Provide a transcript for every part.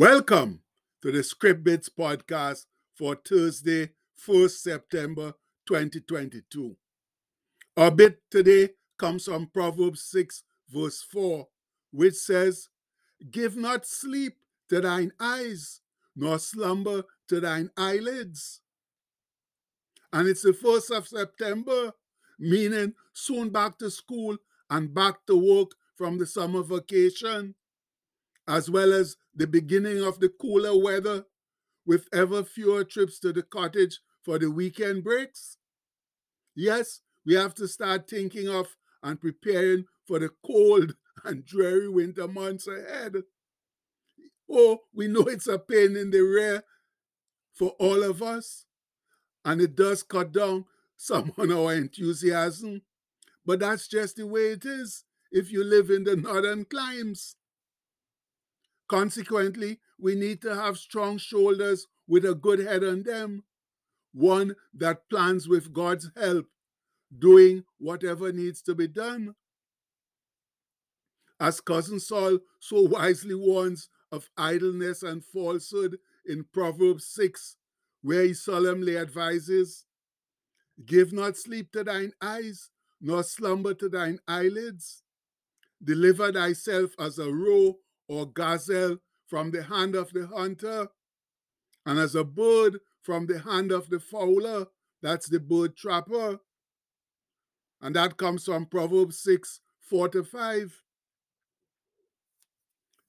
Welcome to the Script Bits podcast for Thursday, 1st September 2022. Our bit today comes from Proverbs 6, verse 4, which says, Give not sleep to thine eyes, nor slumber to thine eyelids. And it's the 1st of September, meaning soon back to school and back to work from the summer vacation, as well as the beginning of the cooler weather with ever fewer trips to the cottage for the weekend breaks. Yes, we have to start thinking of and preparing for the cold and dreary winter months ahead. Oh, we know it's a pain in the rear for all of us, and it does cut down some on our enthusiasm, but that's just the way it is if you live in the northern climes. Consequently, we need to have strong shoulders with a good head on them, one that plans with God's help, doing whatever needs to be done. As Cousin Sol so wisely warns of idleness and falsehood in Proverbs 6, where he solemnly advises Give not sleep to thine eyes, nor slumber to thine eyelids. Deliver thyself as a roe or gazelle from the hand of the hunter, and as a bird from the hand of the fowler, that's the bird trapper. And that comes from Proverbs 6 4 to 5.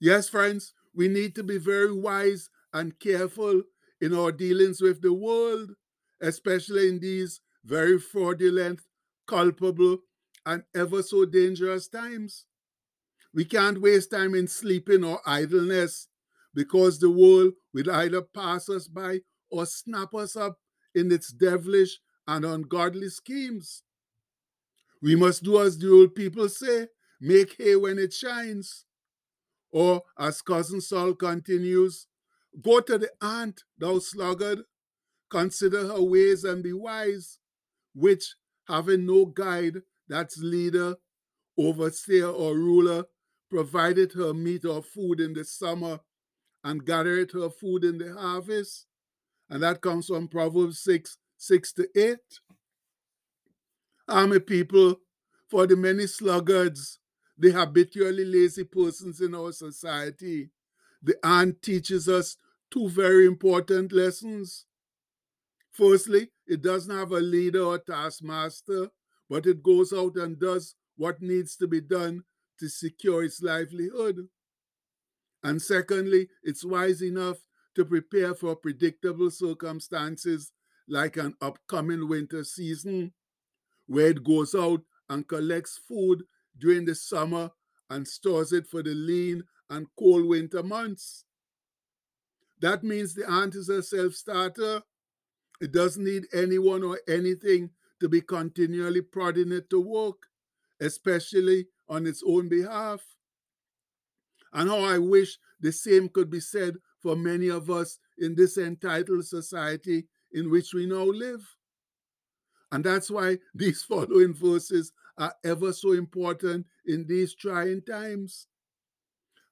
Yes, friends, we need to be very wise and careful in our dealings with the world, especially in these very fraudulent, culpable, and ever so dangerous times. We can't waste time in sleeping or idleness because the world will either pass us by or snap us up in its devilish and ungodly schemes. We must do as the old people say make hay when it shines. Or, as Cousin Sol continues, go to the ant, thou sluggard, consider her ways and be wise, which, having no guide, that's leader, overseer, or ruler, provided her meat or food in the summer and gathered her food in the harvest. And that comes from Proverbs 6 6 to 8. Army people, for the many sluggards, the habitually lazy persons in our society, the ant teaches us two very important lessons. Firstly, it doesn't have a leader or taskmaster, but it goes out and does what needs to be done to secure its livelihood. And secondly, it's wise enough to prepare for predictable circumstances like an upcoming winter season, where it goes out and collects food during the summer and stores it for the lean and cold winter months. That means the ant is a self starter. It doesn't need anyone or anything to be continually prodding it to work, especially on its own behalf. And how I wish the same could be said for many of us in this entitled society in which we now live. And that's why these following verses are ever so important in these trying times.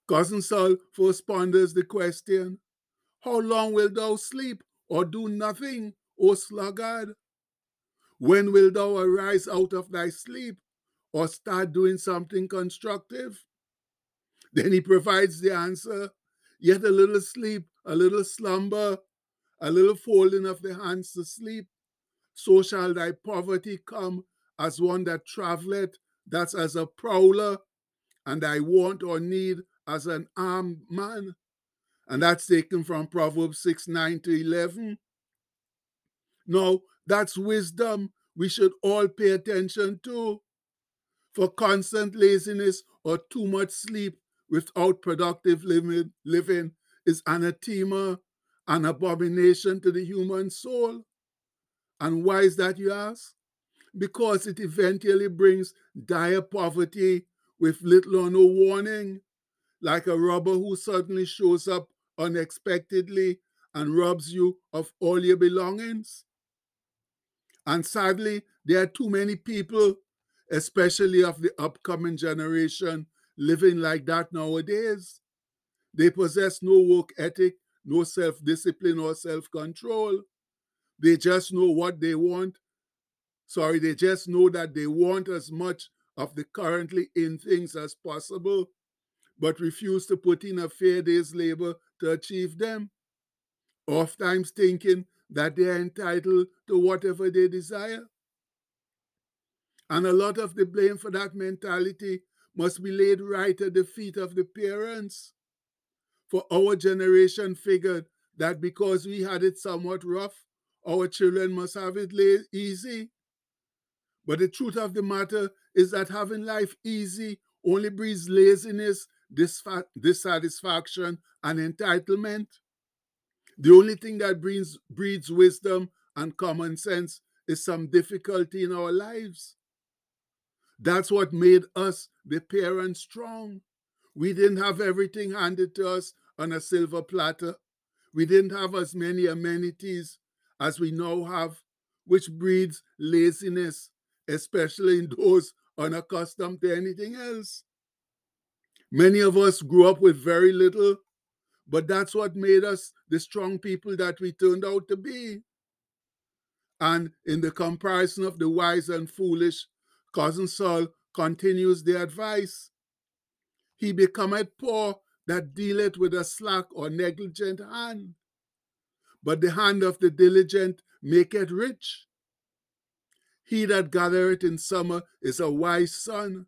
Cousin Sol first ponders the question How long wilt thou sleep or do nothing, O sluggard? When wilt thou arise out of thy sleep or start doing something constructive? Then he provides the answer yet a little sleep, a little slumber, a little folding of the hands to sleep. So shall thy poverty come as one that travelleth, that's as a prowler, and thy want or need as an armed man. And that's taken from Proverbs 6 9 to 11. No, that's wisdom we should all pay attention to. For constant laziness or too much sleep without productive living, living is anathema, an abomination to the human soul. And why is that, you ask? Because it eventually brings dire poverty with little or no warning, like a robber who suddenly shows up unexpectedly and robs you of all your belongings. And sadly, there are too many people especially of the upcoming generation living like that nowadays. They possess no work ethic, no self discipline or self control. They just know what they want. Sorry, they just know that they want as much of the currently in things as possible, but refuse to put in a fair day's labor to achieve them. Oftentimes thinking that they are entitled to whatever they desire. And a lot of the blame for that mentality must be laid right at the feet of the parents. For our generation figured that because we had it somewhat rough, our children must have it easy. But the truth of the matter is that having life easy only breeds laziness, dissatisfaction, and entitlement. The only thing that breeds wisdom and common sense is some difficulty in our lives. That's what made us, the parents, strong. We didn't have everything handed to us on a silver platter. We didn't have as many amenities as we now have, which breeds laziness, especially in those unaccustomed to anything else. Many of us grew up with very little, but that's what made us the strong people that we turned out to be. And in the comparison of the wise and foolish, Cousin Sol continues the advice. He becometh poor that dealeth with a slack or negligent hand, but the hand of the diligent maketh rich. He that gathereth in summer is a wise son,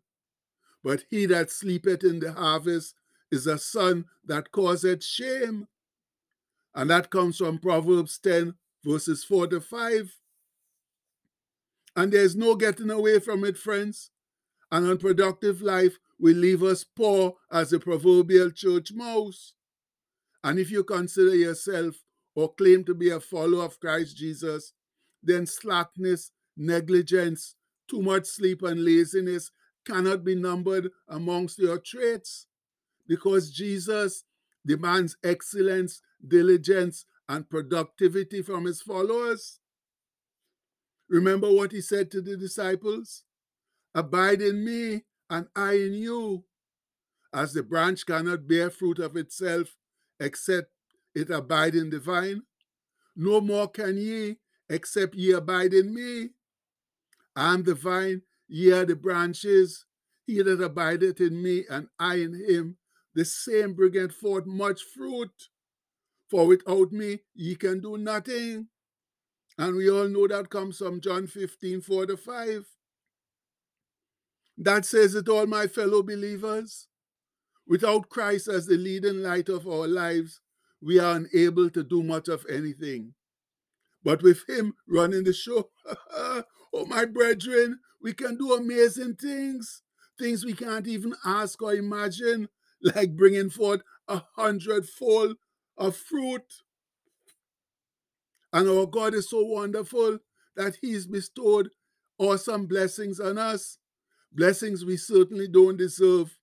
but he that sleepeth in the harvest is a son that causeth shame. And that comes from Proverbs 10, verses 4 to 5. And there's no getting away from it, friends. An unproductive life will leave us poor as a proverbial church mouse. And if you consider yourself or claim to be a follower of Christ Jesus, then slackness, negligence, too much sleep, and laziness cannot be numbered amongst your traits because Jesus demands excellence, diligence, and productivity from his followers. Remember what he said to the disciples? Abide in me, and I in you. As the branch cannot bear fruit of itself except it abide in the vine, no more can ye except ye abide in me. Am the vine, ye are the branches. He that abideth in me, and I in him, the same bringeth forth much fruit. For without me ye can do nothing. And we all know that comes from John 15, 4 to 5. That says it all, my fellow believers. Without Christ as the leading light of our lives, we are unable to do much of anything. But with Him running the show, oh, my brethren, we can do amazing things, things we can't even ask or imagine, like bringing forth a hundredfold of fruit. And our God is so wonderful that He's bestowed awesome blessings on us. Blessings we certainly don't deserve,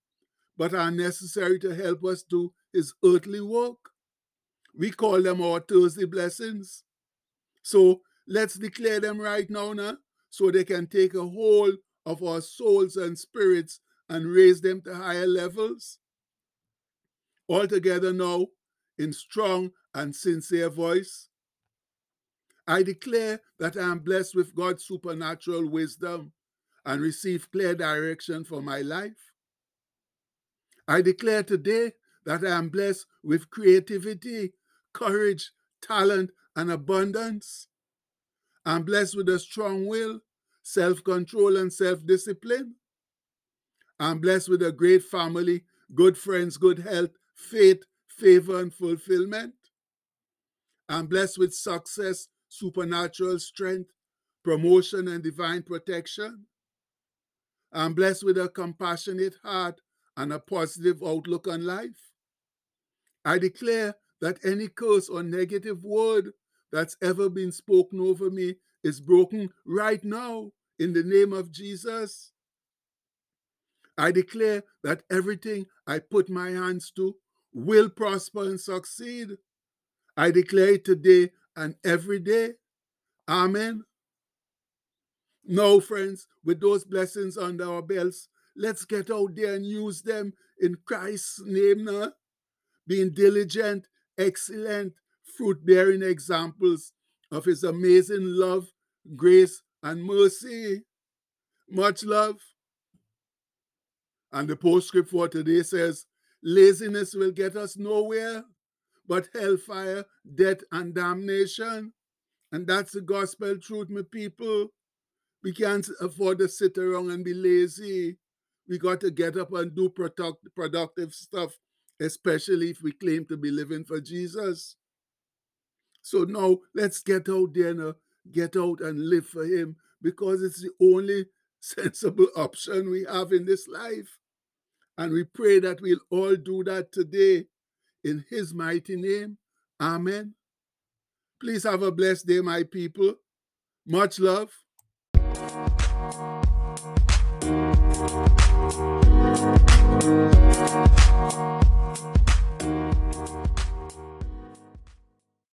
but are necessary to help us do His earthly work. We call them our Thursday blessings. So let's declare them right now, now so they can take a hold of our souls and spirits and raise them to higher levels. All together now, in strong and sincere voice. I declare that I am blessed with God's supernatural wisdom and receive clear direction for my life. I declare today that I am blessed with creativity, courage, talent, and abundance. I'm blessed with a strong will, self control, and self discipline. I'm blessed with a great family, good friends, good health, faith, favor, and fulfillment. I'm blessed with success, supernatural strength, promotion, and divine protection. I'm blessed with a compassionate heart and a positive outlook on life. I declare that any curse or negative word that's ever been spoken over me is broken right now in the name of Jesus. I declare that everything I put my hands to will prosper and succeed. I declare today and every day. Amen. Now, friends, with those blessings under our belts, let's get out there and use them in Christ's name now. being diligent, excellent, fruit bearing examples of his amazing love, grace, and mercy. Much love. And the postscript for today says, laziness will get us nowhere but hellfire, death, and damnation. And that's the gospel truth, my people. We can't afford to sit around and be lazy. We got to get up and do product, productive stuff, especially if we claim to be living for Jesus. So now let's get out there and get out and live for Him because it's the only sensible option we have in this life. And we pray that we'll all do that today in his mighty name. Amen. Please have a blessed day, my people. Much love.